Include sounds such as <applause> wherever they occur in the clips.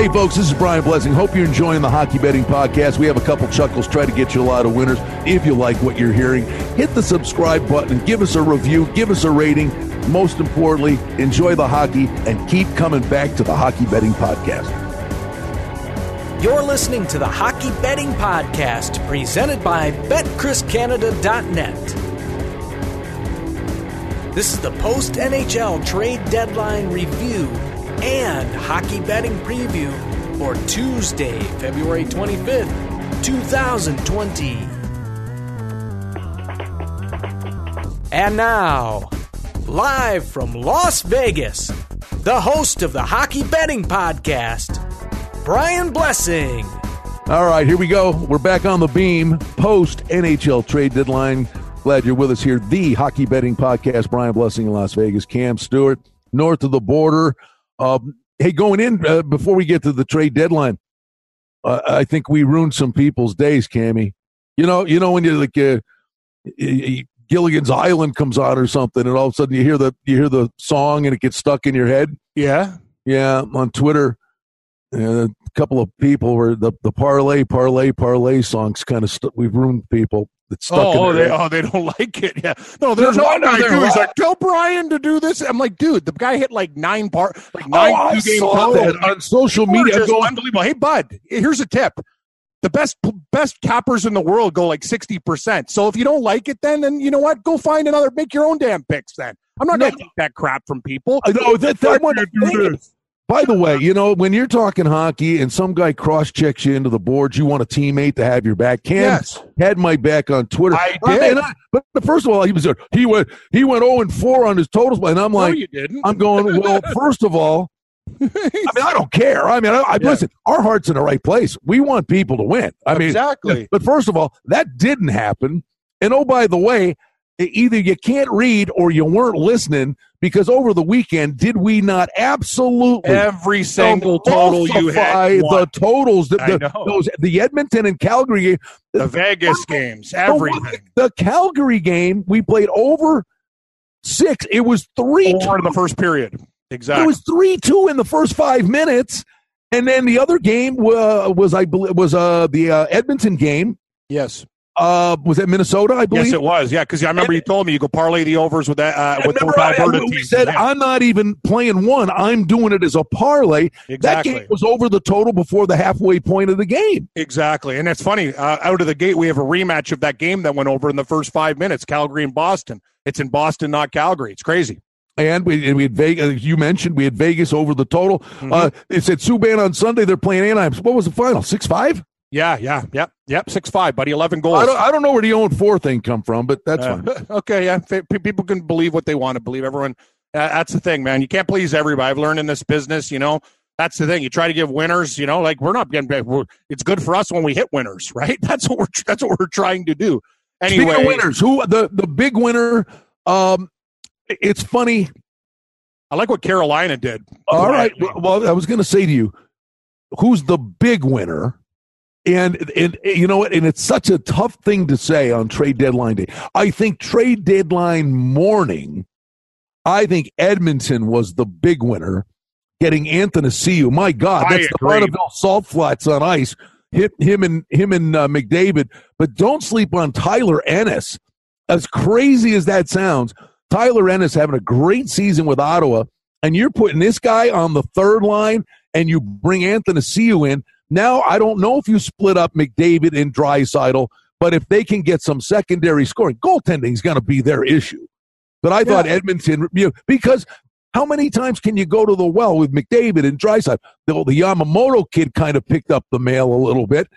Hey, folks, this is Brian Blessing. Hope you're enjoying the Hockey Betting Podcast. We have a couple chuckles, try to get you a lot of winners. If you like what you're hearing, hit the subscribe button, give us a review, give us a rating. Most importantly, enjoy the hockey and keep coming back to the Hockey Betting Podcast. You're listening to the Hockey Betting Podcast, presented by BetChrisCanada.net. This is the post NHL trade deadline review and hockey betting preview for Tuesday, February 25th, 2020. And now, live from Las Vegas, the host of the Hockey Betting Podcast, Brian Blessing. All right, here we go. We're back on the beam post NHL trade deadline. Glad you're with us here. The Hockey Betting Podcast. Brian Blessing in Las Vegas. Cam Stewart, north of the border. Um, hey, going in uh, before we get to the trade deadline, uh, I think we ruined some people's days, Cammy. You know, you know when you're like uh, Gilligan's Island comes on or something, and all of a sudden you hear the you hear the song and it gets stuck in your head. Yeah, yeah. On Twitter, a couple of people were the the parlay parlay parlay songs kind of we've ruined people that's stuck oh, in oh, they, head. oh, they don't <laughs> like it. Yeah. No, there's No, one no, guy. He's like, tell Brian to do this. I'm like, dude, the guy hit like nine part, like Oh, nine I two game on social media. Going, unbelievable. Hey, bud, here's a tip. The best best cappers in the world go like sixty percent. So if you don't like it, then then you know what? Go find another. Make your own damn picks. Then I'm not No. gonna take that crap from people. I know that, that one. Can't you do this? By the way, you know when you're talking hockey and some guy cross checks you into the boards, you want a teammate to have your back. Cam Yes. had my back on Twitter. I Uh, did. and I- but first of all, he was there. He went he went zero and four on his totals, and I'm No, like, you didn't. I'm going. Well, <laughs> first of all, I mean, I don't care. I mean, I, I Yeah. listen. Our heart's in the right place. We want people to win. I mean, Exactly. But first of all, that didn't happen. And oh, by the way, either you can't read or you weren't listening because over the weekend, did we not absolutely Every single total you had, the won. totals? The, the, those, the Edmonton and Calgary game. the Vegas games, everything. The Calgary game, we played over six. It was three. Over in the first period. Exactly, It was three two in the first five minutes, and then the other game uh, was I believe was uh, the uh, Edmonton game. yes. Uh, was that Minnesota? I believe. Yes, it was. Yeah, because I remember you told me you go parlay the overs with that uh, with Remember, I- Alberta we teams. said Yeah, I'm not even playing one. I'm doing it as a parlay. That game was over the total before the halfway point of the game. Exactly. And it's funny. Uh, out of the gate, we have a rematch of that game that went over in the first five minutes Calgary and Boston. It's in Boston, not Calgary. It's crazy. And we, and we had Vegas. You mentioned we had Vegas over the total. Mm-hmm. Uh, it said Subban on Sunday. They're playing Anaheim. What was the final? Six five. Yeah, yeah, yep, yep. 6 5, buddy. 11 goals. I don't. I don't know where the own 4 thing come from, but that's Uh, fine. <laughs> okay, yeah. People can believe what they want to believe. Everyone, uh, that's the thing, man. You can't please everybody. I've learned in this business, you know, that's the thing. You try to give winners, you know, like we're not getting. We're, it's good for us when we hit winners, <laughs> right? That's what we're. That's what we're trying to do. Anyway, Speaking of winners, who the the big winner? Um, it's funny. I like what Carolina did. All right. Well, I was going to say to you, who's the big winner? And and you know what? And it's such a tough thing to say on trade deadline day. I think trade deadline morning, I think Edmonton was the big winner, getting Athanasiou. My God, that's the. Bonneville Salt Flats on ice. Hit him and him and uh, McDavid. But don't sleep on Tyler Ennis. As crazy as that sounds, Tyler Ennis having a great season with Ottawa, and you're putting this guy on the third line, and you bring Athanasiou in. Now I don't know if you split up McDavid and Draisaitl, but if they can get some secondary scoring, goaltending is going to be their issue. But I thought Edmonton, you know, because how many times can you go to the well with McDavid and Draisaitl? The, the Yamamoto kid kind of picked up the mail a little bit,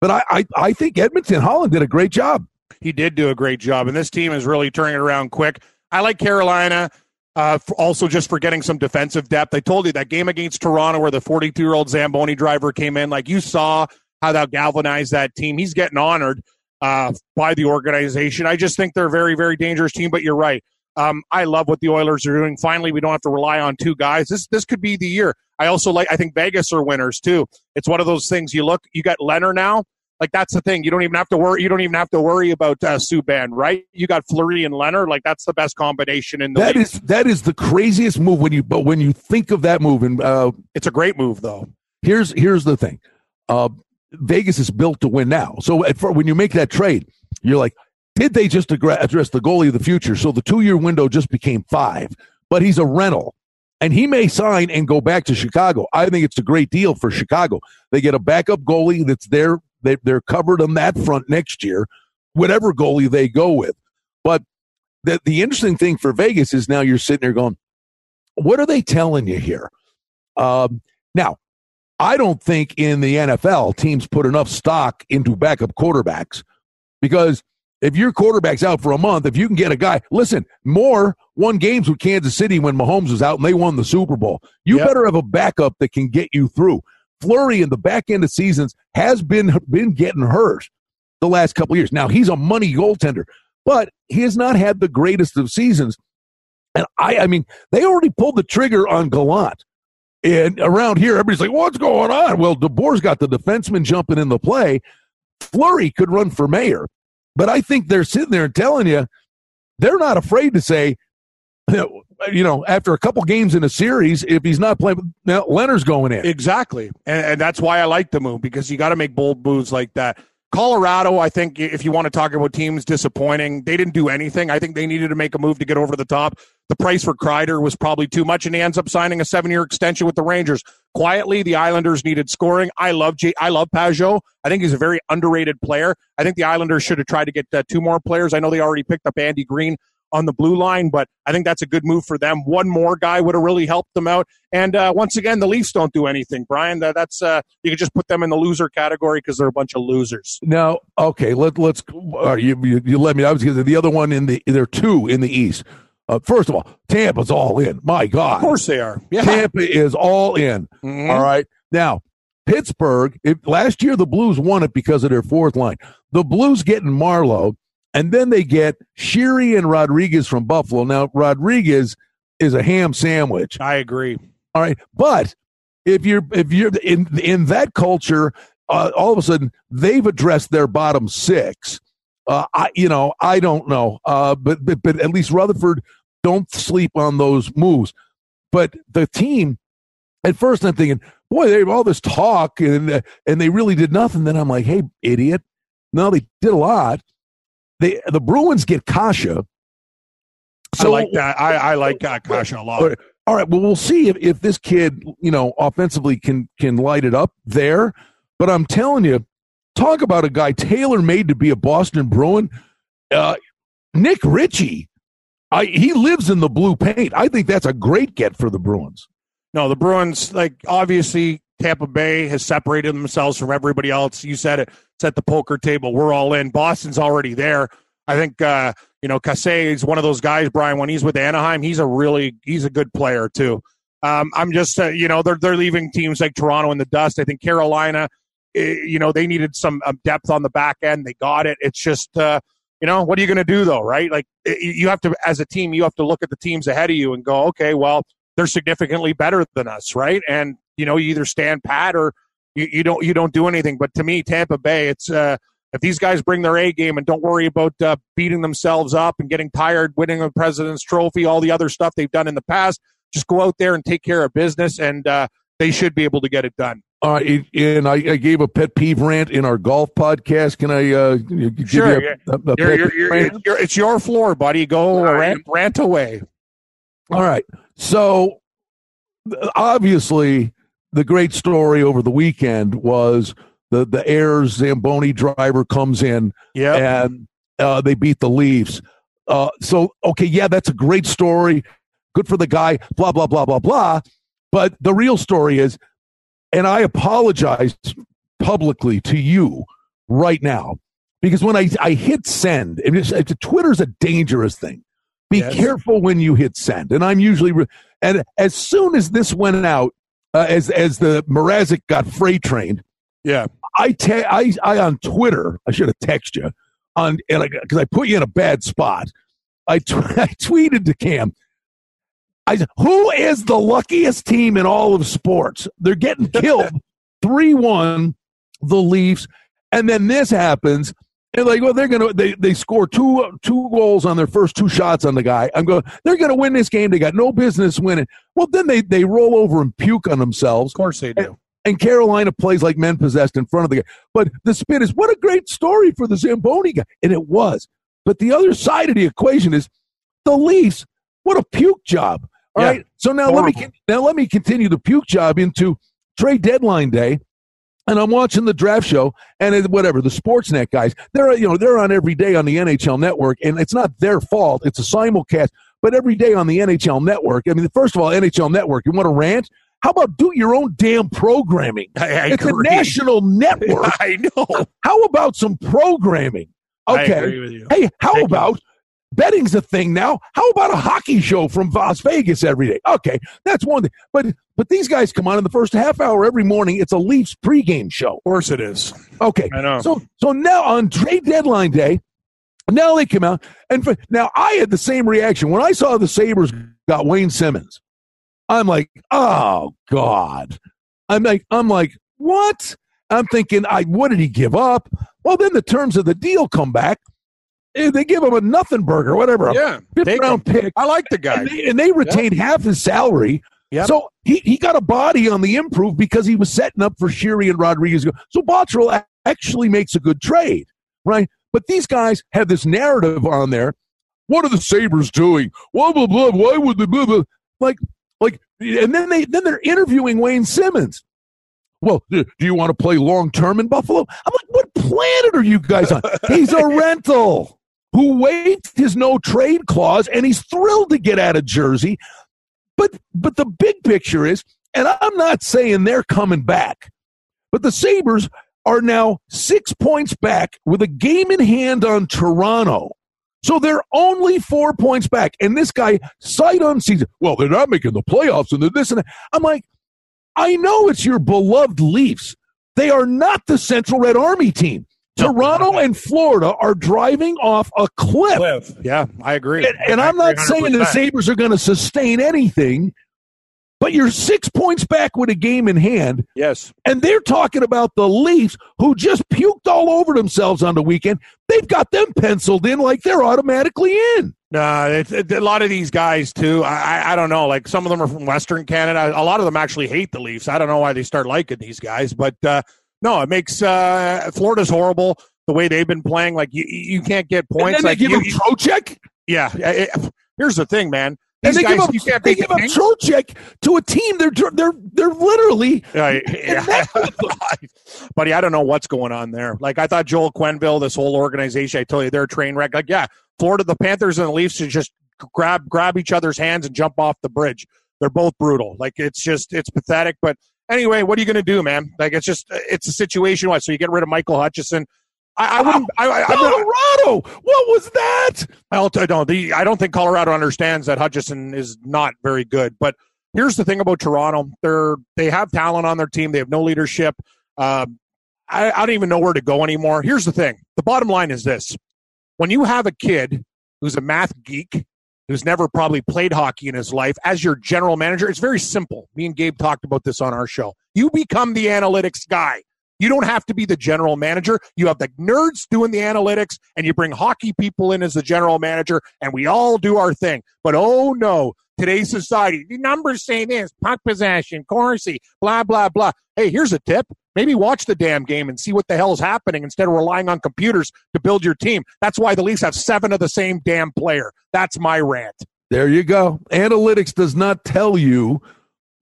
but I, I, I think Edmonton Holland did a great job. He did do a great job, and this team is really turning it around quick. I like Carolina. Uh, also, just for getting some defensive depth. I told you that game against Toronto, where the 42 year old Zamboni driver came in, like you saw how that galvanized that team. He's getting honored uh, by the organization. I just think they're a very, very dangerous team. But you're right. Um, I love what the Oilers are doing. Finally, we don't have to rely on two guys. This this could be the year. I also like. I think Vegas are winners too. It's one of those things. You look. You got Lehner now. Like that's the thing. You don't even have to worry. You don't even have to worry about uh, Subban, right? You got Fleury and Lehner. Like that's the best combination in the That league. is that is the craziest move when you but when you think of that move and uh, it's a great move though. here's here's the thing. Uh, Vegas is built to win now. So at, for, when you make that trade, you're like, did they just address the goalie of the future? So the two year window just became five, but he's a rental. And he may sign and go back to Chicago. I think it's a great deal for Chicago. They get a backup goalie that's there. They, they're covered on that front next year, whatever goalie they go with. But the, the interesting thing for Vegas is now you're sitting there going, what are they telling you here? Um, now, I don't think in the NFL teams put enough stock into backup quarterbacks because if your quarterback's out for a month, if you can get a guy, listen, Moore won games with Kansas City when Mahomes was out and they won the Super Bowl. You yep. better have a backup that can get you through. Fleury in the back end of seasons has been been getting hurt the last couple years. Now he's a money goaltender, but he has not had the greatest of seasons. And I, I mean, they already pulled the trigger on Gallant. And around here, everybody's like, "What's going on?" Well, DeBoer's got the defenseman jumping in the play. Fleury could run for mayor. But I think they're sitting there and telling you they're not afraid to say, you know, after a couple games in a series, if he's not playing, now Lehner's going in. Exactly. And, and that's why I like the move because you got to make bold moves like that. Colorado, I think if you want to talk about teams disappointing, they didn't do anything. I think they needed to make a move to get over the top. The price for Kreider was probably too much, and he ends up signing a seven-year extension with the Rangers. Quietly, the Islanders needed scoring. I love J- I love Pageau. I think he's a very underrated player. I think the Islanders should have tried to get uh, two more players. I know they already picked up Andy Greene on the blue line, but I think that's a good move for them. One more guy would have really helped them out. And uh, once again, the Leafs don't do anything, Brian. That's uh, you can just put them in the loser category because they're a bunch of losers. Now, okay, let, let's uh, you, you, you let me. I was going the other one in the there are two in the East. Uh, first of all, Tampa's all in. My God, of course they are. Yeah. Tampa is all in. Mm-hmm. All right, now Pittsburgh. If, last year the Blues won it because of their fourth line. The Blues getting Marleau and then they get Sheary and Rodrigues from Buffalo. Now, Rodrigues is a ham sandwich. I agree. All right. But if you're if you're in in that culture, uh, all of a sudden they've addressed their bottom six. Uh, I you know I don't know, uh, but, but but at least Rutherford don't sleep on those moves. But the team, at first I'm thinking, boy, they have all this talk and and they really did nothing. Then I'm like, hey, idiot. No, they did a lot. They, the Bruins get Kase. So, I like that. I, I like uh, Kase a lot. All right. Well, we'll see if, if this kid, you know, offensively can can light it up there. But I'm telling you, talk about a guy tailor made to be a Boston Bruin. Uh, Nick Ritchie, I, he lives in the blue paint. I think that's a great get for the Bruins. No, the Bruins, like obviously Tampa Bay has separated themselves from everybody else. You said it. It's at the poker table. We're all in. Boston's already there. I think uh, you know Kase is one of those guys, Brian. When he's with Anaheim, he's a really he's a good player too. Um, I'm just uh, you know they're they're leaving teams like Toronto in the dust. I think Carolina, eh, you know they needed some um, depth on the back end. They got it. It's just uh, you know what are you going to do though, right? Like eh, you have to as a team, you have to look at the teams ahead of you and go, okay, well they're significantly better than us, right? And you know you either stand pat or you, you don't you don't do anything. But to me, Tampa Bay, it's uh, if these guys bring their A game and don't worry about uh, beating themselves up and getting tired, winning a President's Trophy, all the other stuff they've done in the past, just go out there and take care of business, and uh, they should be able to get it done. All right, and I, I, gave a pet peeve rant in our golf podcast. Can I uh, give sure, you a, a, a you're, you're, you're, it's your floor, buddy. Go rant, rant away. All right. So obviously, the great story over the weekend was the the Ayres Zamboni driver comes in yeah, and uh, they beat the Leafs. Uh, so okay, yeah, that's a great story. Good for the guy. Blah blah blah blah blah. But the real story is, and I apologize publicly to you right now because when I I hit send, and it's, it's, Twitter's a dangerous thing. Be yes. careful when you hit send. And I'm usually re- and as soon as this went out, uh, as as the Mrazek got freight trained. Yeah, I te- I I on Twitter. I should have texted you on because I, I put you in a bad spot. I, t- <laughs> I tweeted to Cam. I "Who is the luckiest team in all of sports? They're getting <laughs> killed three one, the Leafs, and then this happens." And like, well, they're gonna they they score two two goals on their first two shots on the guy. I'm going, they're gonna win this game. They got no business winning. Well, then they they roll over and puke on themselves. Of course they do. And, and Carolina plays like men possessed in front of the guy. But the spin is what a great story for the Zamboni guy, and it was. But the other side of the equation is the Leafs. What a puke job! All Yeah. right. So now let me now let me continue the puke job into trade deadline day. And I'm watching the draft show, and it, whatever the Sportsnet guys, they're you know they're on every day on the NHL Network, and it's not their fault. It's a simulcast, but every day on the NHL Network. I mean, first of all, NHL Network. You want to rant? How about do your own damn programming? I, I it's agree. a national <laughs> network. I know. How about some programming? I Okay. agree with you. Hey, how Ridiculous. about betting's a thing now? How about a hockey show from Las Vegas every day? Okay, that's one thing. But but these guys come on in the first half hour every morning. It's a Leafs pregame show. Of course it is. Okay, I know. so so now on trade deadline day, now they come out and for, now I had the same reaction when I saw the Sabres got Wayne Simmonds. I'm like, oh god. I'm like, I'm like, what? I'm thinking, I what did he give up? Well, then the terms of the deal come back. Eh, They give him a nothing burger, whatever, yeah. fifth round him. pick, I like the guy. and they, and they retained half his salary. Yep. So he, he got a body on the improve because he was setting up for Sheary and Rodrigues. So Botterill actually makes a good trade, right? But these guys have this narrative on there. What are the Sabres doing? Blah blah blah. Why would they blah blah? Like like, and then they then they're interviewing Wayne Simmonds. Well, do do you want to play long term in Buffalo? I'm like, what planet are you guys on? <laughs> He's a rental who waived his no trade clause, and he's thrilled to get out of Jersey. But but the big picture is, and I'm not saying they're coming back, but the Sabres are now six points back with a game in hand on Toronto. So they're only four points back. And this guy, sight unseen, well, they're not making the playoffs and they're this and that. I'm like, I know it's your beloved Leafs. They are not the Central Red Army team. No, Toronto and Florida are driving off a cliff. Cliff. Yeah, I agree. And, and I I'm not agree saying the Sabres are going to sustain anything, but you're six points back with a game in hand. Yes. And they're talking about the Leafs who just puked all over themselves on the weekend. They've got them penciled in like they're automatically in. No, it's, it, a lot of these guys too. I, I I don't know. Like some of them are from Western Canada. A lot of them actually hate the Leafs. I don't know why they start liking these guys, but uh, no, it makes uh, Florida's horrible. The way they've been playing, like you, you can't get points. Like they give you, him Trocheck. yeah. it- here's the thing, man. And they guys, give up, you can't they give up Trocheck to a team. They're they're they're literally yeah. <laughs> Buddy, I don't know what's going on there. Like I thought Joel Quenneville, this whole organization, I told you they're a train wreck. Like, yeah, Florida, the Panthers and the Leafs should just grab grab each other's hands and jump off the bridge. They're both brutal. Like it's just it's pathetic. But anyway, what are you gonna do, man? Like it's just it's a situation. What? So you get rid of Michael Hutchinson. I, I wouldn't. I, I, I'm not, Colorado. What was that? I'll t- no, the, I don't think Colorado understands that Hutchinson is not very good. But here's the thing about Toronto: they're they have talent on their team. They have no leadership. Um, I, I don't even know where to go anymore. Here's the thing: the bottom line is this: when you have a kid who's a math geek, who's never probably played hockey in his life, as your general manager, it's very simple. Me and Gabe talked about this on our show. You become the analytics guy. You don't have to be the general manager. You have the nerds doing the analytics, and you bring hockey people in as the general manager, and we all do our thing. But oh no, today's society, the numbers say this puck possession, Corsi, blah, blah, blah. Hey, here's a tip. Maybe watch the damn game and see what the hell is happening instead of relying on computers to build your team. That's why the Leafs have seven of the same damn player. That's my rant. There you go. Analytics does not tell you,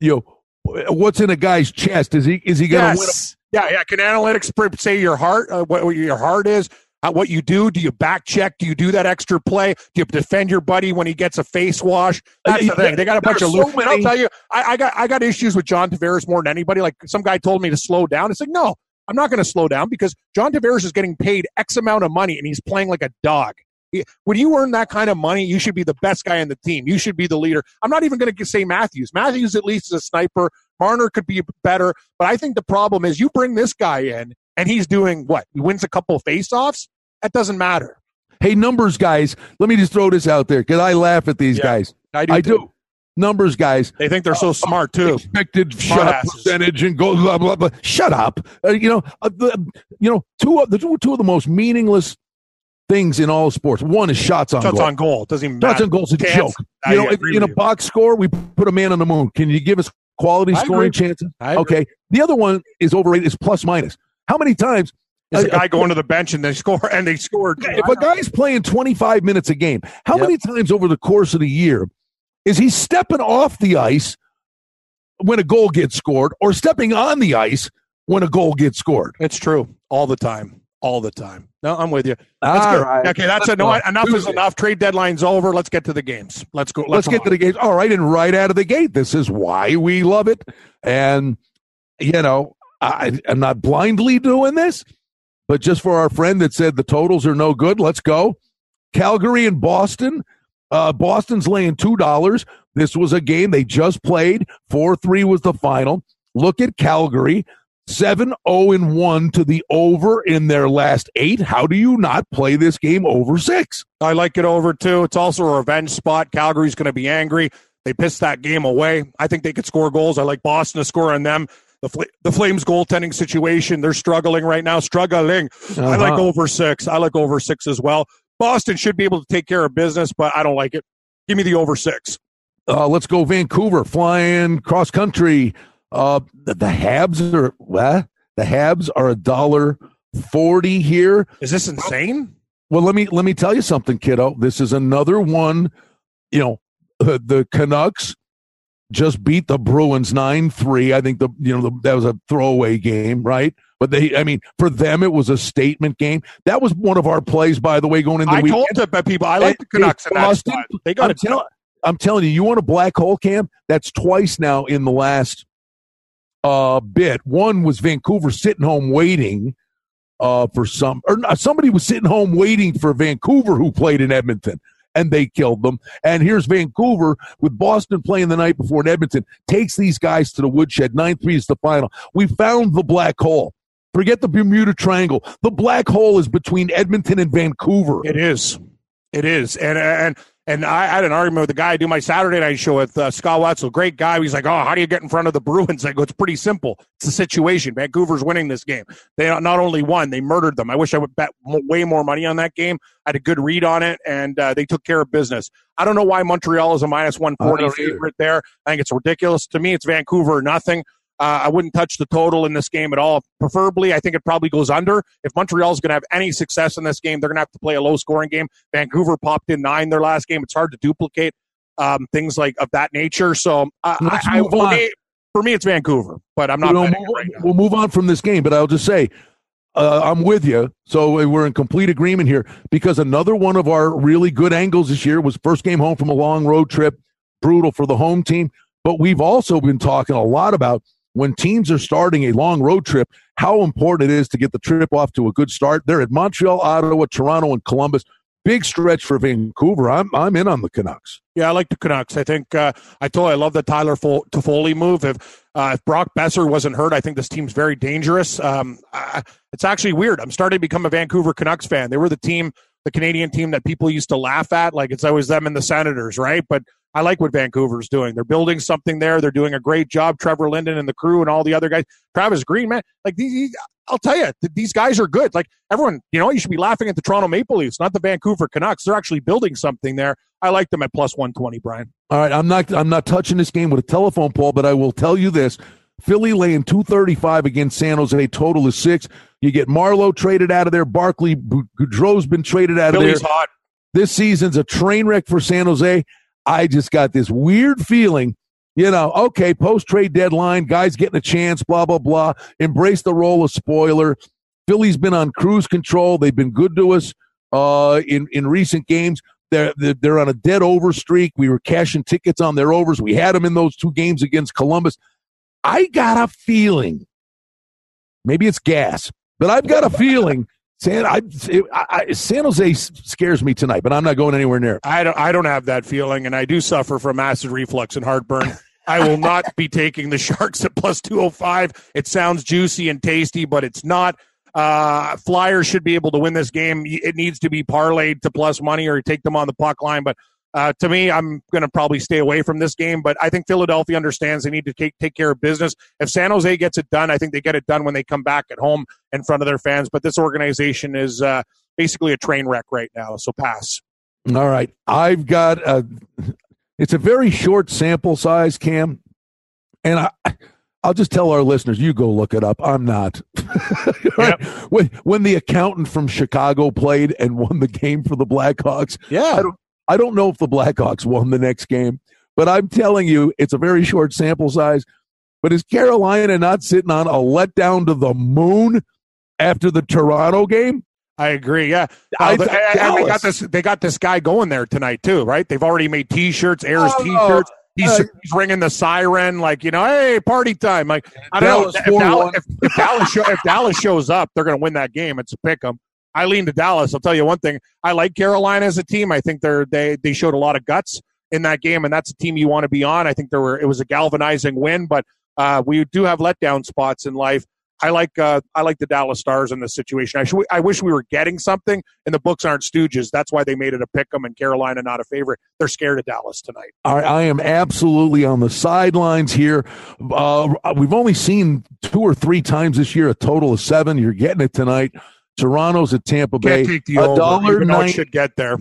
you know, what's in a guy's chest. Is he is he going to win? Yes. Yeah, yeah. Can analytics say your heart, uh, what, what your heart is, what you do? Do you back check? Do you do that extra play? Do you defend your buddy when he gets a face wash? That's the Uh, thing. They got a bunch of so loose. I'll tell you, I, I got I got issues with John Tavares more than anybody. Like some guy told me to slow down. It's like no, I'm not going to slow down because John Tavares is getting paid X amount of money and he's playing like a dog. When you earn that kind of money, you should be the best guy in the team. You should be the leader. I'm not even going to say Matthews. Matthews at least is a sniper. Marner could be better, but I think the problem is you bring this guy in and he's doing what? He wins a couple of faceoffs. That doesn't matter. Hey, numbers guys, let me just throw this out there because I laugh at these Yeah, guys. I do. I do. Numbers guys, They think they're so smart too. expected Smart shut asses. percentage and go blah blah blah. Shut up. Uh, you know, uh, the, you know, two of the two, two of the most meaningless things in all sports. One is shots on goal. Shots goal. on goal doesn't even Shots matter. on goal is a Can't. joke. I You know, agree in a with you. box score, we put a man on the moon. Can you give us quality I scoring agree. chances. I agree. Okay. The other one is overrated. Is plus minus. How many times? There's a guy going to the bench and they score and they scored. If a guy's playing 25 minutes a game, how Yep. many times over the course of the year is he stepping off the ice when a goal gets scored or stepping on the ice when a goal gets scored? It's true all the time, all the time. No, I'm with you. Let's All get- right. Okay, that's Let's it. No, go. enough is enough. Trade deadline's over. Let's get to the games. Let's go. Let's get to the games. All right, and right out of the gate, this is why we love it. And you know, I, I'm not blindly doing this, but just for our friend that said the totals are no good, let's go. Calgary and Boston. Uh, Boston's laying two dollars. This was a game they just played. Four three was the final. Look at Calgary. 7 0 and 1 to the over in their last eight. How do you not play this game over six? I like it over two. It's also a revenge spot. Calgary's going to be angry. They pissed that game away. I think they could score goals. I like Boston to score on them. The, Fl- the Flames goaltending situation, they're struggling right now. Struggling. I like Uh-huh. over six. I like over six as well. Boston should be able to take care of business, but I don't like it. Give me the over six. Uh, let's go Vancouver flying cross country. Uh, the, the Habs are what? The Habs are a dollar forty here. Is this insane? Well, let me let me tell you something, kiddo. This is another one. You know, <laughs> the Canucks just beat the Bruins nine three. I think the you know the, that was a throwaway game, right? But they, I mean, for them it was a statement game. That was one of our plays, by the way, going into the I weekend. told the people I like the Canucks in that Boston, spot. They got I'm, tell- I'm telling you, you want a black hole cam? That's twice now in the last uh, bit. One was Vancouver sitting home waiting uh, for some, or somebody was sitting home waiting for Vancouver who played in Edmonton. And they killed them. And here's Vancouver with Boston playing the night before in Edmonton. Takes these guys to the woodshed. 9 3 is the final. We found the black hole. Forget the Bermuda Triangle. The black hole is between Edmonton and Vancouver. It is. It is. And and and I had an argument with the guy I do my Saturday night show with uh, Scott Wetzel, great guy. He's like, "Oh, how do you get in front of the Bruins?" I go, "It's pretty simple. It's the situation. Vancouver's winning this game. They not only won, they murdered them. I wish I would bet way more money on that game. I had a good read on it, and uh, they took care of business. I don't know why Montreal is a minus one forty I either. favorite there. I think it's ridiculous. To me, it's Vancouver or nothing. Uh, I wouldn't touch the total in this game at all. Preferably, I think it probably goes under. If Montreal's going to have any success in this game, they're going to have to play a low scoring game. Vancouver popped in nine their last game. It's hard to duplicate um, things like of that nature. So uh, I, I, for, me, for me, it's Vancouver, but I'm not we'll, move, right we'll move on from this game, but I'll just say uh, I'm with you. So we're in complete agreement here because another one of our really good angles this year was first game home from a long road trip, brutal for the home team. But we've also been talking a lot about when teams are starting a long road trip, how important it is to get the trip off to a good start. They're at Montreal, Ottawa, Toronto, and Columbus. Big stretch for Vancouver. I'm I'm in on the Canucks. Yeah, I like the Canucks. I think uh, I told you I love the Tyler Fo- Toffoli move. If uh, if Brock Boeser wasn't hurt, I think this team's very dangerous. Um, I, it's actually weird. I'm starting to become a Vancouver Canucks fan. They were the team, the Canadian team that people used to laugh at, like it's always them and the Senators, right? But I like what Vancouver's doing. They're building something there. They're doing a great job. Trevor Linden and the crew and all the other guys. Travis Green, man, like these. I'll tell you, these guys are good. Like everyone, you know, you should be laughing at the Toronto Maple Leafs, not the Vancouver Canucks. They're actually building something there. I like them at plus one twenty, Brian. All right, I'm not I'm not touching this game with a telephone pole, but I will tell you this. Philly laying 235 against San Jose, total is six. You get Marleau traded out of there. Barclay Goodrow's been traded out Philly's of there. hot. This season's a train wreck for San Jose. I just got this weird feeling, you know, okay, post trade deadline, guys getting a chance, blah, blah, blah. Embrace the role of spoiler. Philly's been on cruise control. They've been good to us uh, in, in recent games. They're, they're they're on a dead over streak. We were cashing tickets on their overs. We had them in those two games against Columbus. I got a feeling, maybe it's gas, but I've got a feeling San, I, I, I, San Jose scares me tonight, but I'm not going anywhere near. I don't. I don't have that feeling, and I do suffer from acid reflux and heartburn. <laughs> I will not be taking the Sharks at plus two hundred five. It sounds juicy and tasty, but it's not. Uh, Flyers should be able to win this game. It needs to be parlayed to plus money or take them on the puck line. But uh, to me, I'm going to probably stay away from this game. But I think Philadelphia understands they need to take take care of business. If San Jose gets it done, I think they get it done when they come back at home in front of their fans. But this organization is uh, basically a train wreck right now. So pass. All right. I've got a, it's a very short sample size, Cam. and I. I'll just tell our listeners, you go look it up. I'm not. right? <laughs> yep. when, when the accountant from Chicago played and won the game for the Blackhawks, yeah, I don't, I don't know if the Blackhawks won the next game, but I'm telling you, it's a very short sample size. But is Carolina not sitting on a letdown to the moon after the Toronto game? I agree. Yeah, uh, and, and they got this. They got this guy going there tonight too, right? They've already made T-shirts, Ayres oh, T-shirts. He's, uh, he's, ringing the siren, like you know, hey, party time. Like I don't Dallas know if Dallas, if, if, Dallas show, if Dallas shows up, they're going to win that game. It's a pick 'em. I lean to Dallas. I'll tell you one thing. I like Carolina as a team. I think they're they they showed a lot of guts in that game, and that's a team you want to be on. I think there were it was a galvanizing win, but uh, we do have letdown spots in life. I like uh, I like the Dallas Stars in this situation. I, sh- I wish we were getting something, and the books aren't stooges. That's why they made it a pick 'em, and Carolina not a favorite. They're scared of Dallas tonight. I, I am absolutely on the sidelines here. Uh, we've only seen two or three times this year, a total of seven. You're getting it tonight. Toronto's at Tampa Bay. Can't take the a dollar nine should get there.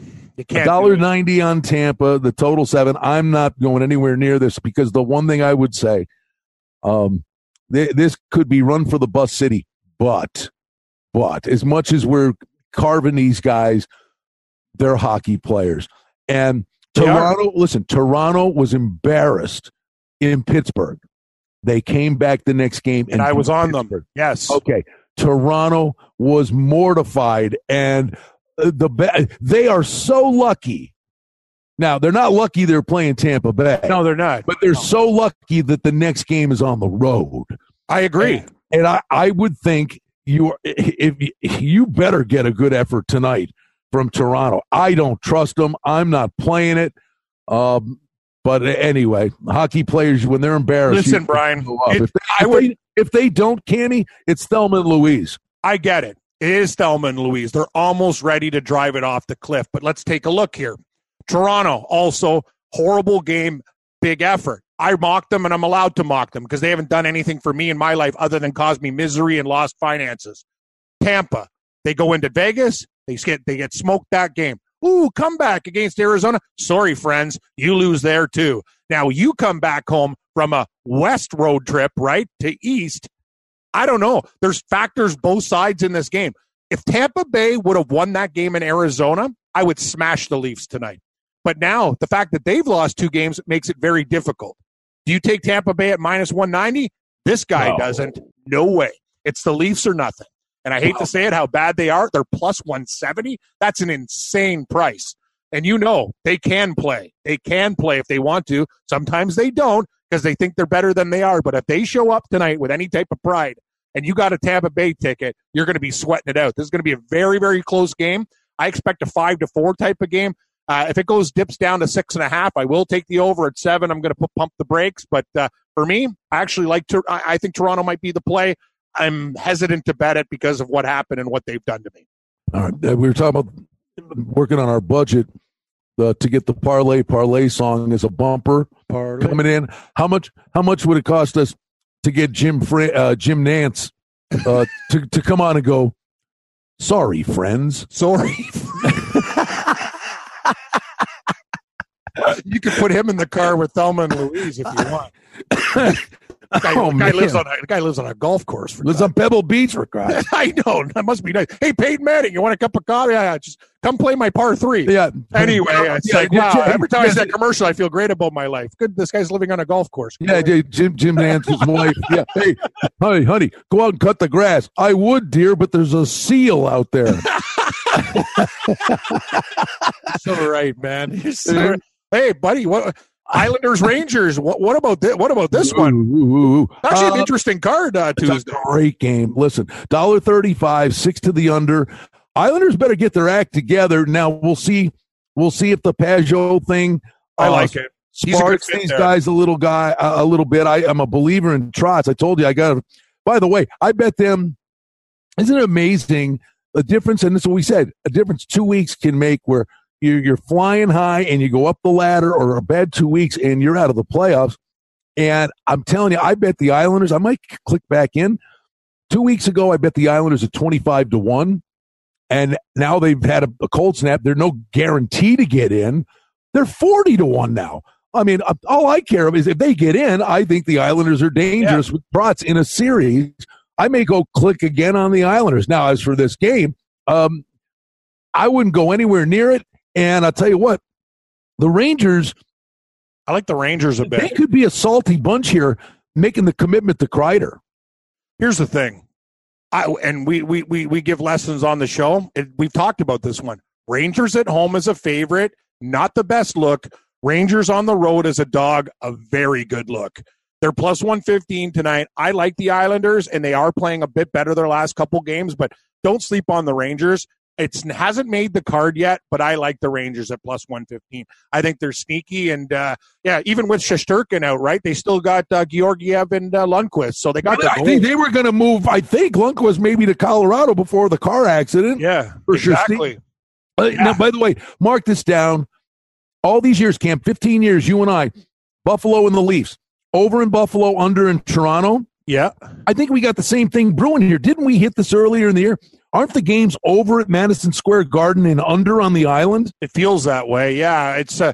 Can't. Dollar ninety on Tampa. The total seven. I'm not going anywhere near this because the one thing I would say, um, this could be run for the bus city, but, but as much as we're carving these guys, they're hockey players. And Toronto, listen, Toronto was embarrassed in Pittsburgh. They came back the next game, and, and I was on Pittsburgh. them. Yes. Okay. Toronto was mortified, and uh, the they are so lucky. Now they're not lucky they're playing Tampa Bay. No, they're not. But they're no. so lucky that the next game is on the road. I agree, and, and I, I would think you if, if you better get a good effort tonight from Toronto. I don't trust them. I'm not playing it. Um, but anyway, hockey players when they're embarrassed. Listen, Brian, it, if, they, I would, if they don't, Canny, it's Thelma and Louise. I get it. It is Thelma and Louise. They're almost ready to drive it off the cliff. But let's take a look here. Toronto, also horrible game, big effort. I mocked them and I'm allowed to mock them because they haven't done anything for me in my life other than cause me misery and lost finances. Tampa, they go into Vegas, they get they get smoked that game. Ooh, comeback against Arizona. Sorry, friends, you lose there too. Now you come back home from a west road trip, right, to east. I don't know. There's factors both sides in this game. If Tampa Bay would have won that game in Arizona, I would smash the Leafs tonight. But now the fact that they've lost two games makes it very difficult. Do you take Tampa Bay at minus 190? This guy no. doesn't. No way. It's the Leafs or nothing. And I hate to say it, how bad they are. They're plus 170. That's an insane price. And you know, they can play. They can play if they want to. Sometimes they don't because they think they're better than they are. But if they show up tonight with any type of pride and you got a Tampa Bay ticket, you're going to be sweating it out. This is going to be a very, very close game. I expect a five to four type of game. Uh, if it goes dips down to six and a half, I will take the over at seven. I'm going to pump the brakes, but uh, for me, I actually like to. I think Toronto might be the play. I'm hesitant to bet it because of what happened and what they've done to me. All right, uh, we were talking about working on our budget uh, to get the parlay parlay song as a bumper parlay. coming in. How much? How much would it cost us to get Jim Fra- uh, Jim Nantz uh, <laughs> to to come on and go? Sorry, friends. Sorry. <laughs> you could put him in the car with Thelma and Louise if you want. <laughs> The guy, oh, the guy lives on a the guy lives on a golf course. For lives on Pebble Beach for Christ. <laughs> I know that must be nice. Hey, Peyton Manning, you want a cup of coffee? Yeah, just come play my par three. Yeah. Anyway, it's yeah, like wow. every time I see that commercial, I feel great about my life. Good, this guy's living on a golf course. Yeah, Jim Jim Nantz's wife. Yeah. Hey, honey, honey, go out and cut the grass. I would, dear, but there's a seal out there. <laughs> <laughs> so right, man. So, hey, buddy, what? Islanders Rangers. What, what about this? What about this one? Ooh, ooh, ooh. Actually, an uh, interesting card uh, Tuesday. great game. Listen, dollar thirty-five, six to the under. Islanders better get their act together. Now we'll see. We'll see if the Pageau thing. I uh, like it. Sparks these there. guys a little guy a, a little bit. I, am a believer in Trotz. I told you I got. By the way, I bet them. Isn't it amazing the difference? And this is what we said. A difference two weeks can make where you're, you're flying high and you go up the ladder or a bad two weeks and you're out of the playoffs. And I'm telling you, I bet the Islanders, I might click back in. Two weeks ago, I bet the Islanders at 25 to 1. And now they've had a, a cold snap. They're no guarantee to get in. They're 40 to 1 now. I mean, uh, all I care of is if they get in, I think the Islanders are dangerous yeah. with Trotz in a series. I may go click again on the Islanders. Now, as for this game, um, I wouldn't go anywhere near it. And I'll tell you what, the Rangers. I like the Rangers a bit. They could be a salty bunch here, making the commitment to Kreider. Here's the thing, I and we we we we give lessons on the show. It, we've talked about this one. Rangers at home is a favorite, not the best look. Rangers on the road as a dog, a very good look. They're plus 115 tonight. I like the Islanders, and they are playing a bit better their last couple games, but don't sleep on the Rangers. It hasn't made the card yet, but I like the Rangers at plus 115. I think they're sneaky. And uh, yeah, even with Shesterkin out, right? They still got uh, Georgiev and uh, Lundqvist. So they got the I think they were going to move, I think, Lundqvist maybe to Colorado before the car accident. Yeah, for exactly. Uh, yeah. Now, by the way, mark this down. All these years, Cam, 15 years, you and I, Buffalo and the Leafs, over in Buffalo, under in Toronto. Yeah. I think we got the same thing brewing here. Didn't we hit this earlier in the year? Aren't the games over at Madison Square Garden and under on the island? It feels that way. Yeah. It's, uh,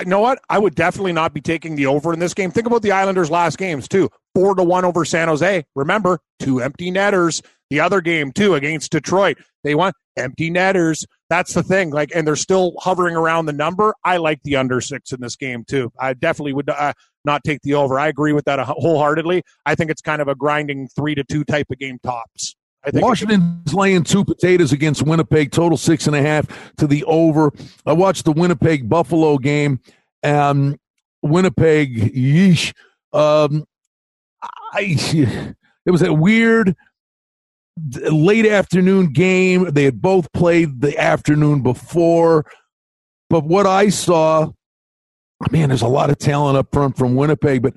you know what? I would definitely not be taking the over in this game. Think about the Islanders' last games, too. Four to one over San Jose. Remember, two empty netters. The other game, too, against Detroit. They won empty netters. That's the thing. Like, and they're still hovering around the number. I like the under six in this game, too. I definitely would uh, not take the over. I agree with that wholeheartedly. I think it's kind of a grinding three to two type of game tops. Washington's laying two potatoes against Winnipeg, total six and a half to the over. I watched the Winnipeg Buffalo game. Um, Winnipeg, yeesh. Um, I, it was a weird late afternoon game. They had both played the afternoon before. But what I saw, man, there's a lot of talent up front from Winnipeg, but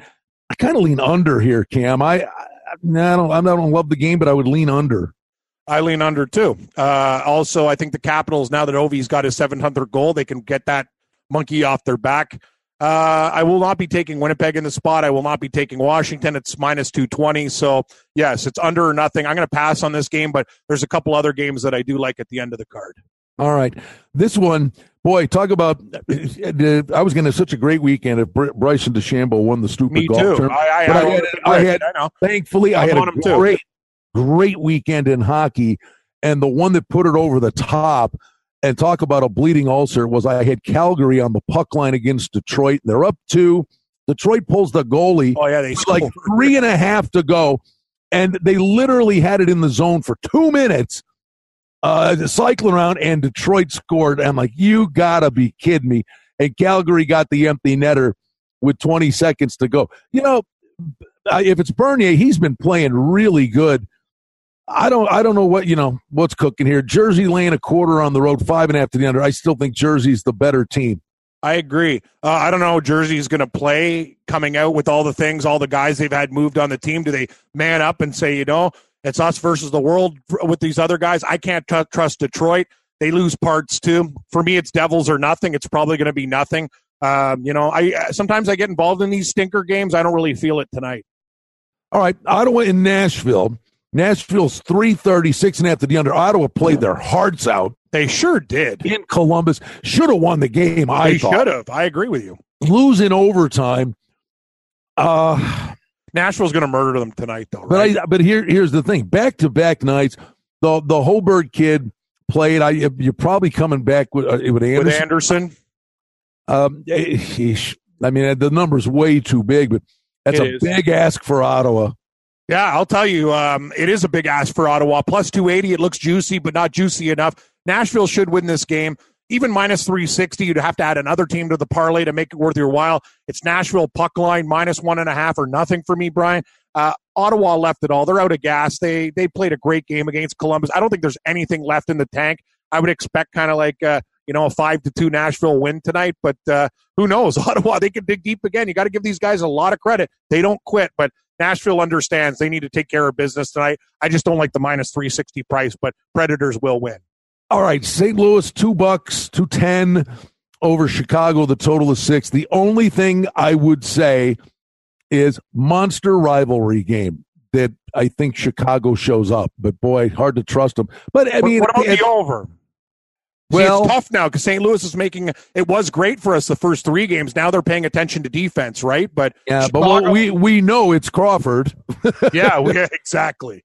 I kind of lean under here, Cam. I, no, I don't, I don't love the game, but I would lean under. I lean under too. Uh, also, I think the Capitals now that Ovi's got his 700th goal, they can get that monkey off their back. Uh, I will not be taking Winnipeg in the spot. I will not be taking Washington. It's minus 220. So, yes, it's under or nothing. I'm going to pass on this game, but there's a couple other games that I do like at the end of the card. All right. This one, boy, talk about. Uh, I was going to such a great weekend if Bryson DeChambeau won the stupid Me golf too. Term. I, I, I, had, I had I thankfully, I had a great, great weekend in hockey. And the one that put it over the top and talk about a bleeding ulcer was I had Calgary on the puck line against Detroit. And They're up two. Detroit pulls the goalie. Oh, yeah. They like three and a half to go. And they literally had it in the zone for two minutes uh, cycling around, and Detroit scored. I'm like, you gotta be kidding me! And Calgary got the empty netter with 20 seconds to go. You know, if it's Bernier, he's been playing really good. I don't, I don't know what you know what's cooking here. Jersey laying a quarter on the road, five and a half to the under. I still think Jersey's the better team. I agree. Uh, I don't know Jersey's going to play coming out with all the things, all the guys they've had moved on the team. Do they man up and say, you know, it's us versus the world with these other guys. I can't t- trust Detroit. They lose parts too. For me, it's Devils or nothing. It's probably going to be nothing. Um, you know, I sometimes I get involved in these stinker games. I don't really feel it tonight. All right, Ottawa in Nashville. Nashville's three thirty six and after the under. Ottawa played their hearts out. They sure did in Columbus. Should have won the game. I they should have. I agree with you. Lose in overtime. Uh Nashville's going to murder them tonight, though. Right? But I, but here here's the thing: back to back nights. The the Hogberg kid played. I you're probably coming back with uh, with Anderson. With Anderson. Um, eh, I mean the number's way too big, but that's it a is. big ask for Ottawa. Yeah, I'll tell you, um, it is a big ask for Ottawa. Plus 280, it looks juicy, but not juicy enough. Nashville should win this game even minus 360, you'd have to add another team to the parlay to make it worth your while. It's Nashville puck line minus one and a half or nothing for me, Brian. Uh, Ottawa left it all. They're out of gas. They they played a great game against Columbus. I don't think there's anything left in the tank. I would expect kind of like uh, you know a five to two Nashville win tonight, but uh, who knows? <laughs> Ottawa they can dig deep again. You got to give these guys a lot of credit. They don't quit, but Nashville understands they need to take care of business tonight. I just don't like the minus three sixty price, but Predators will win. All right, St. Louis two bucks, two ten over Chicago. The total is six. The only thing I would say is monster rivalry game that I think Chicago shows up. But boy, hard to trust them. But I mean, what about the over? See, Well- it's tough now because St. Louis is making it was great for us the first three games. Now they're paying attention to defense, right? But Yeah, but Chicago- we we know it's Crawford. yeah, <laughs> we, exactly,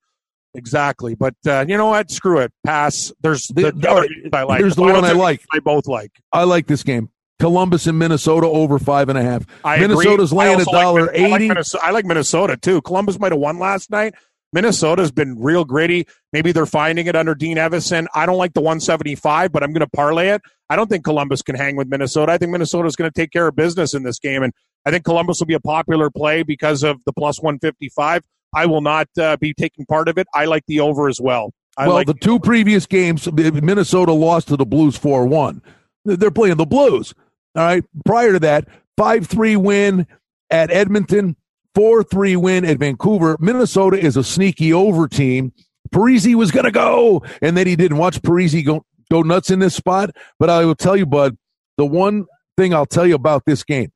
exactly. But uh, you know what? Screw it. Pass. There's the, The- the I like. Here's the final one I like. I both like. I like this game. Columbus and Minnesota over five and a half. I Minnesota's agree. Laying a also like dollar Min- I like eighty. Minnesota, I like Minnesota too. Columbus might have won last night. Minnesota's been real gritty. Maybe they're finding it under Dean Evason. I don't like the 175, but I'm going to parlay it. I don't think Columbus can hang with Minnesota. I think Minnesota's going to take care of business in this game, and I think Columbus will be a popular play because of the plus 155. I will not uh, be taking part of it. I like the over as well. I well, like the two previous games, Minnesota lost to the Blues four one. They're playing the Blues. All right. Prior to that, five three win at Edmonton, four three win at Vancouver. Minnesota is a sneaky over team. Parise was going to go, and then he didn't. Watch Parise go go nuts in this spot. But I will tell you, bud, the one thing I'll tell you about this game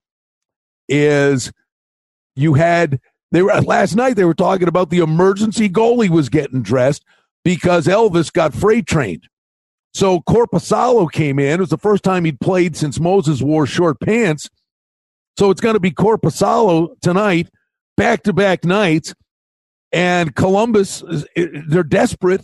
is you had they were last night. They were talking about the emergency goalie was getting dressed because Elvis got freight trained. So Korpisalo came in. It was the first time he'd played since Moses wore short pants. So it's going to be Korpisalo tonight, back to back nights. And Columbus, they're desperate.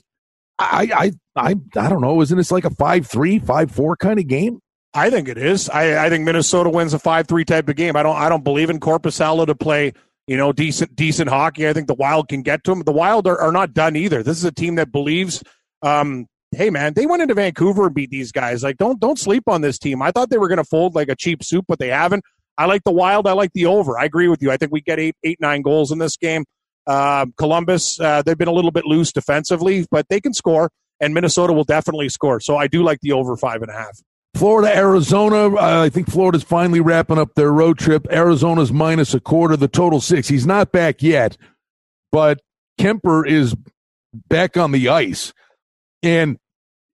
I, I, I, I don't know. Isn't this like a 5 3, 5 4 kind of game? I think it is. I, I think Minnesota wins a five three type of game. I don't I don't believe in Korpisalo to play you know decent decent hockey. I think the Wild can get to them. The Wild are, are not done either. This is a team that believes. Um, hey man, they went into Vancouver and beat these guys. Like don't don't sleep on this team. I thought they were going to fold like a cheap soup, but they haven't. I like the Wild. I like the over. I agree with you. I think we get eight eight nine goals in this game. Um, Columbus, uh, they've been a little bit loose defensively, but they can score, and Minnesota will definitely score. So I do like the over five and a half. Florida, Arizona. Uh, I think Florida's finally wrapping up their road trip. Arizona's minus a quarter, the total six. He's not back yet, but Kuemper is back on the ice. And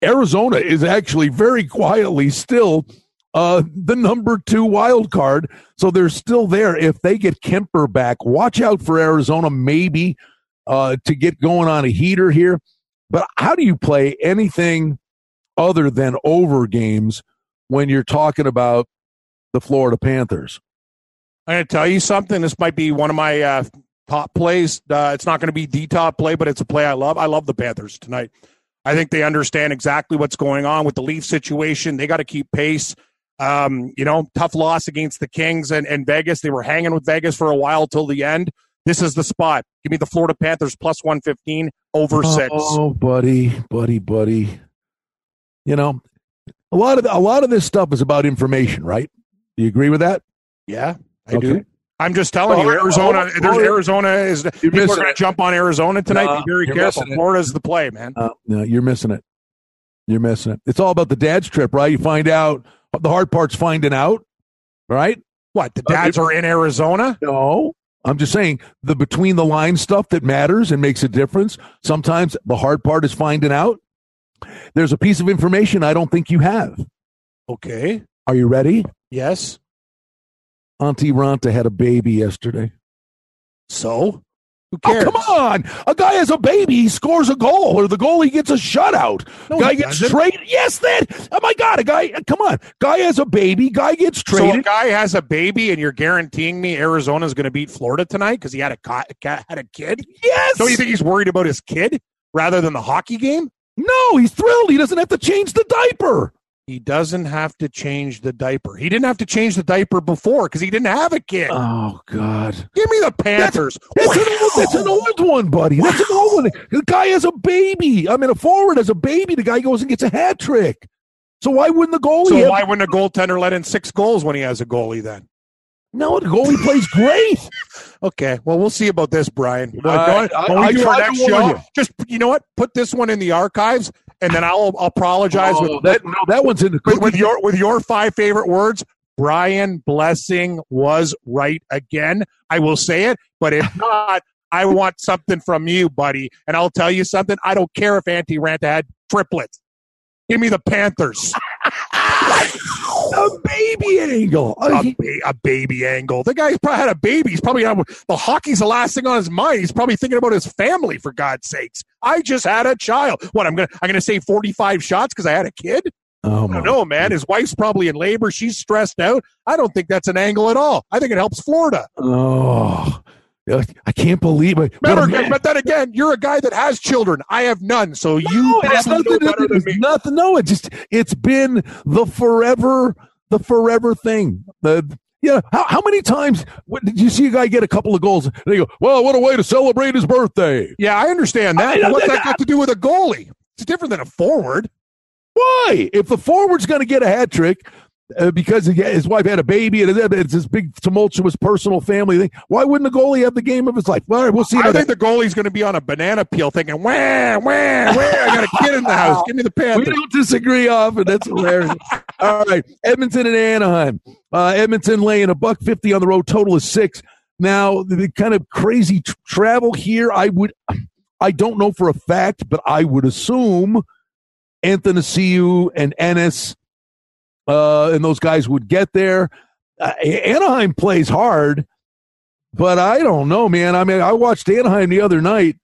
Arizona is actually very quietly still uh, the number two wild card. So they're still there. If they get Kuemper back, watch out for Arizona, maybe uh, to get going on a heater here. But how do you play anything other than over games when you're talking about the Florida Panthers? I'm going to tell you something. This might be one of my uh, top plays. Uh, it's not going to be the top play, but it's a play I love. I love the Panthers tonight. I think they understand exactly what's going on with the Leaf situation. They got to keep pace. Um, you know, tough loss against the Kings and, and Vegas. They were hanging with Vegas for a while till the end. This is the spot. Give me the Florida Panthers plus 115 over six. Oh, buddy, buddy, buddy. You know, a lot of a lot of this stuff is about information, right? Do you agree with that? Yeah, I Okay. do. I'm just telling Well, you, Arizona. hold There's hold. Arizona is. People are going to jump on Arizona tonight. No, Be very careful. missing it. Florida's the play, man. Uh, no, you're missing it. You're missing it. It's all about the dad's trip, right? You find out the hard part's finding out, right? What the dads are in Arizona? No, I'm just saying the between the line stuff that matters and makes a difference. Sometimes the hard part is finding out. There's a piece of information I don't think you have. Okay. Are you ready? Yes. Antti Raanta had a baby yesterday. So who Oh, cares? come on. A guy has a baby, he scores a goal, or the goalie gets a shutout. No, guy gets doesn't. traded. Yes, that. Oh, my God. A guy, uh, come on. Guy has a baby, guy gets traded. So a guy has a baby, and you're guaranteeing me Arizona's going to beat Florida tonight because he had a co- had a kid. yes. Don't you think he's worried about his kid rather than the hockey game? No, he's thrilled. He doesn't have to change the diaper. He doesn't have to change the diaper. He didn't have to change the diaper before because he didn't have a kid. Oh, God. Give me the Panthers. That's an, old, that's an old one, buddy. That's an old one. The guy has a baby. I mean, a forward has a baby. The guy goes and gets a hat trick. So why wouldn't the goalie? So have- why wouldn't a goaltender let in six goals when he has a goalie then? no, the goalie plays great. Okay, well, we'll see about this, Brian. All right, When I- we I do our next show, you. just you know what? Put this one in the archives, and then I'll, I'll apologize Oh, with, that, no, that one's in the with, cookie. with your with your five favorite words. Brian Blessing was right again. I will say it, but if <laughs> not, I want something from you, buddy. And I'll tell you something. I don't care if Antti Raanta had triplets. Give me the Panthers. <laughs> a baby angle. Oh, a, ba- a baby angle. The guy's probably had a baby. He's probably the hockey's the last thing on his mind. He's probably thinking about his family. For God's sakes, I just had a child. What I'm gonna I'm gonna say 45 shots because I had a kid. Oh I don't know, man. His wife's probably in labor. She's stressed out. I don't think that's an angle at all. I think it helps Florida. Oh, I can't believe it. Better, but then again, you're a guy that has children. I have none, so no, you know better than me. Nothing. No, it just it's been the forever, the forever thing. The yeah, how, how many times what, did you see a guy get a couple of goals? And they go, "Well, what a way to celebrate his birthday." Yeah, I understand that. I mean, what's that- that got to do with a goalie? It's different than a forward. Why? If the forward's going to get a hat trick uh, because his wife had a baby and it's this big tumultuous personal family thing, why wouldn't the goalie have the game of his life? All right, we'll see. I think that- the goalie's going to be on a banana peel, thinking, "Wah, wah, wah! I got a kid in the house. Give me the we Panthers." don't disagree often. That's hilarious. <laughs> All right, Edmonton and Anaheim. Uh, Edmonton laying a buck fifty on the road. Total is six. Now the, kind of crazy tr- travel here. I would, I don't know for a fact, but I would assume Athanasiou and Ennis, uh, and those guys would get there. Uh, Anaheim plays hard, but I don't know, man. I mean, I watched Anaheim the other night.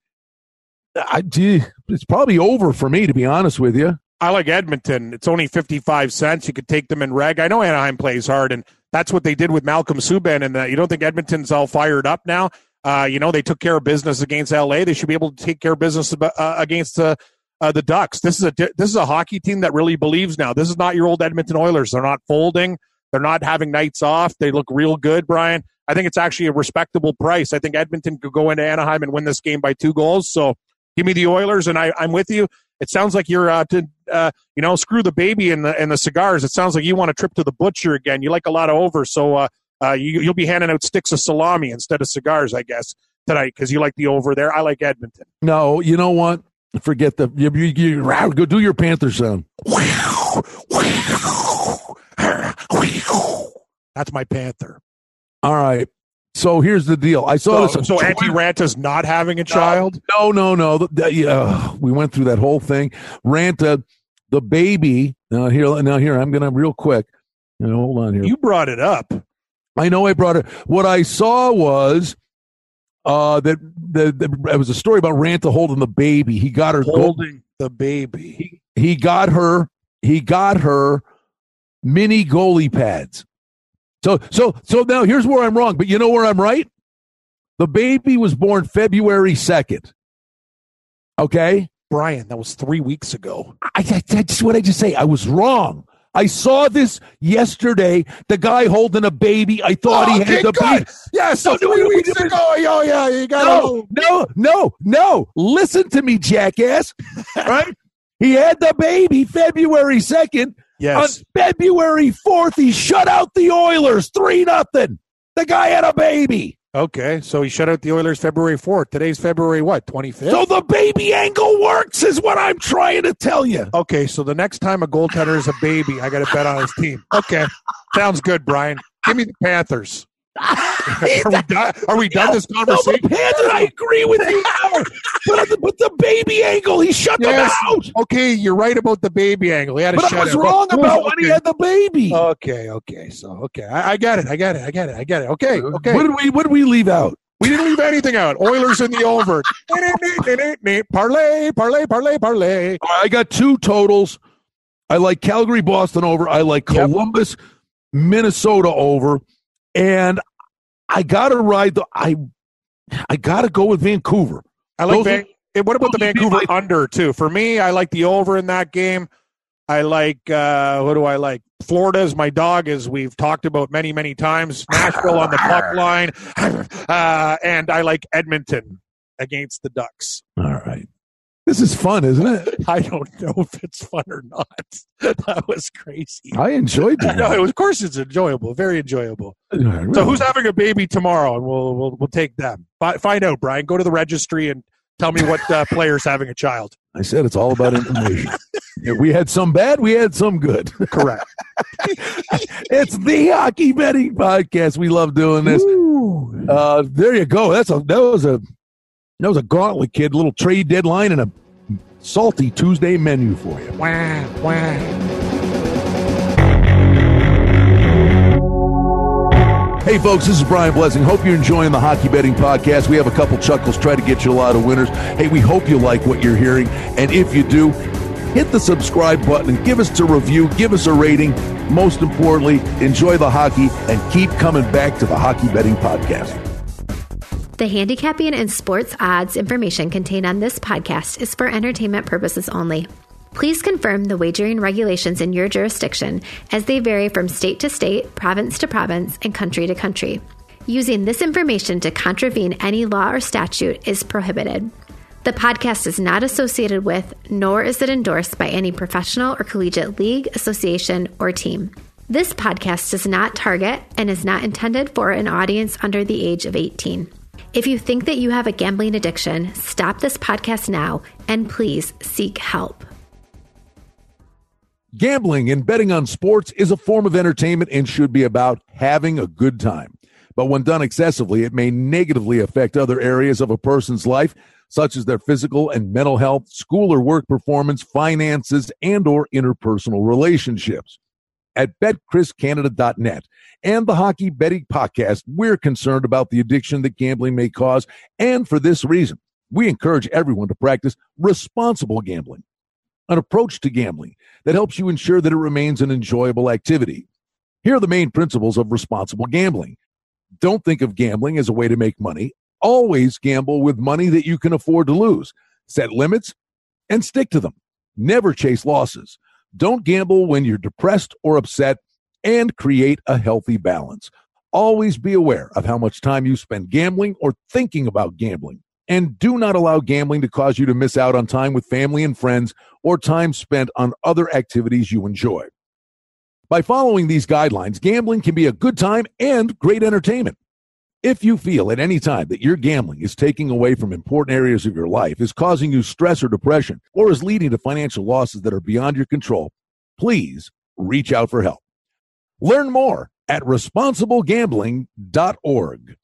I, gee, it's probably over for me, to be honest with you. I like Edmonton. It's only 55 cents. You could take them in reg. I know Anaheim plays hard, and that's what they did with Malcolm Subban. And uh, you don't think Edmonton's all fired up now? Uh, you know, they took care of business against LA. They should be able to take care of business uh, against uh, uh, the Ducks. This is a this is a hockey team that really believes now. This is not your old Edmonton Oilers. They're not folding. They're not having nights off. They look real good, Brian. I think it's actually a respectable price. I think Edmonton could go into Anaheim and win this game by two goals. So give me the Oilers, and I, I'm with you. It sounds like you're uh, to uh, you know screw the baby and the and the cigars. It sounds like you want a trip to the butcher again. You like a lot of over, so uh, uh, you, you'll be handing out sticks of salami instead of cigars, I guess tonight because you like the over there. I like Edmonton. No, you know what? Forget the you, you, you go do your Panther sound. That's my Panther. All right. So here's the deal. I saw So, this. so Antti Raanta's not having a child. No, no, no. The- the- yeah, we went through that whole thing. Raanta, uh, the baby. Now here, now here. I'm gonna real quick. You know, hold on here. You brought it up. I know I brought it. What I saw was uh, that the, the, it was a story about Raanta holding the baby. He got her. Holding the baby. He got her. He got her mini goalie pads. So so so now here's where I'm wrong, but you know where I'm right. The baby was born February second. Okay, Brian, that was three weeks ago. I, I that's what I just say. I was wrong. I saw this yesterday. The guy holding a baby. I thought he Okay, had the good. baby. Yes, No, three weeks ago. Oh yeah, you got No, no, no, no. Listen to me, jackass. <laughs> right? He had the baby February 2nd. Yes. On February 4th, he shut out the Oilers 3 nothing. The guy had a baby. Okay, so he shut out the Oilers February fourth. Today's February what? Twenty fifth. So the baby angle works, is what I'm trying to tell you. Okay, so the next time a goaltender is a baby, I got to bet on his team. Okay, sounds good, Brian. Give me the Panthers. Are we done? Are we done this conversation? No, conversation? I agree with you but, the, but the baby angle, he shut Yes. them out. Okay, you're right about the baby angle. He had But I was it. wrong about when he had the baby. Okay, okay, so okay, I, I get it. I get it. I get it. I get it. Okay, uh, okay. What did we what did we leave out? We didn't leave anything out. Oilers in the over. parlay, parlay, parlay, parlay. I got two totals. I like Calgary, Boston over. I like Yep. Columbus, Minnesota over, and I got to ride the. I I got to go with Vancouver. I like. Those Van- eh, what about the those would be Vancouver my- under too? For me, I like the over in that game. I like. uh What do I like? Florida is my dog, as we've talked about many, many times. Nashville on the puck <laughs> line, <laughs> uh, and I like Edmonton against the Ducks. All right, this is fun, isn't it? <laughs> I don't know if it's fun or not. <laughs> that was crazy. I enjoyed <laughs> that. No, it was, of course it's enjoyable, very enjoyable. All So who's having a baby tomorrow, and we'll we'll, we'll take them. Fi- Find out, Brian. Go to the registry and tell me what uh, player's having a child. I said it's all about information. We had some bad, we had some good. Correct. it's the Hockey Betting Podcast. We love doing this. Uh, there you go. That's a that was a that was a gauntlet, kid. Little trade deadline and a salty Tuesday menu for you. Wah, wah. Hey, folks, this is Brian Blessing. Hope you're enjoying the Hockey Betting Podcast. We have a couple chuckles, try to get you a lot of winners. Hey, we hope you like what you're hearing. And if you do, hit the subscribe button and give us a review, give us a rating. Most importantly, enjoy the hockey and keep coming back to the Hockey Betting Podcast. The handicapping and sports odds information contained on this podcast is for entertainment purposes only. Please confirm the wagering regulations in your jurisdiction as they vary from state to state, province to province, and country to country. Using this information to contravene any law or statute is prohibited. The podcast is not associated with, nor is it endorsed by any professional or collegiate league, association, or team. This podcast does not target and is not intended for an audience under the age of 18. If you think that you have a gambling addiction, stop this podcast now and please seek help. Gambling and betting on sports is a form of entertainment and should be about having a good time. But when done excessively, it may negatively affect other areas of a person's life, such as their physical and mental health, school or work performance, finances, and or interpersonal relationships. At betchriscanada.net and the Hockey Betting Podcast, we're concerned about the addiction that gambling may cause, and for this reason, we encourage everyone to practice responsible gambling an approach to gambling that helps you ensure that it remains an enjoyable activity. Here are the main principles of responsible gambling. Don't think of gambling as a way to make money. Always gamble with money that you can afford to lose. Set limits and stick to them. Never chase losses. Don't gamble when you're depressed or upset and create a healthy balance. Always be aware of how much time you spend gambling or thinking about gambling. And do not allow gambling to cause you to miss out on time with family and friends or time spent on other activities you enjoy. By following these guidelines, gambling can be a good time and great entertainment. If you feel at any time that your gambling is taking away from important areas of your life, is causing you stress or depression, or is leading to financial losses that are beyond your control, please reach out for help. Learn more at responsiblegambling.org.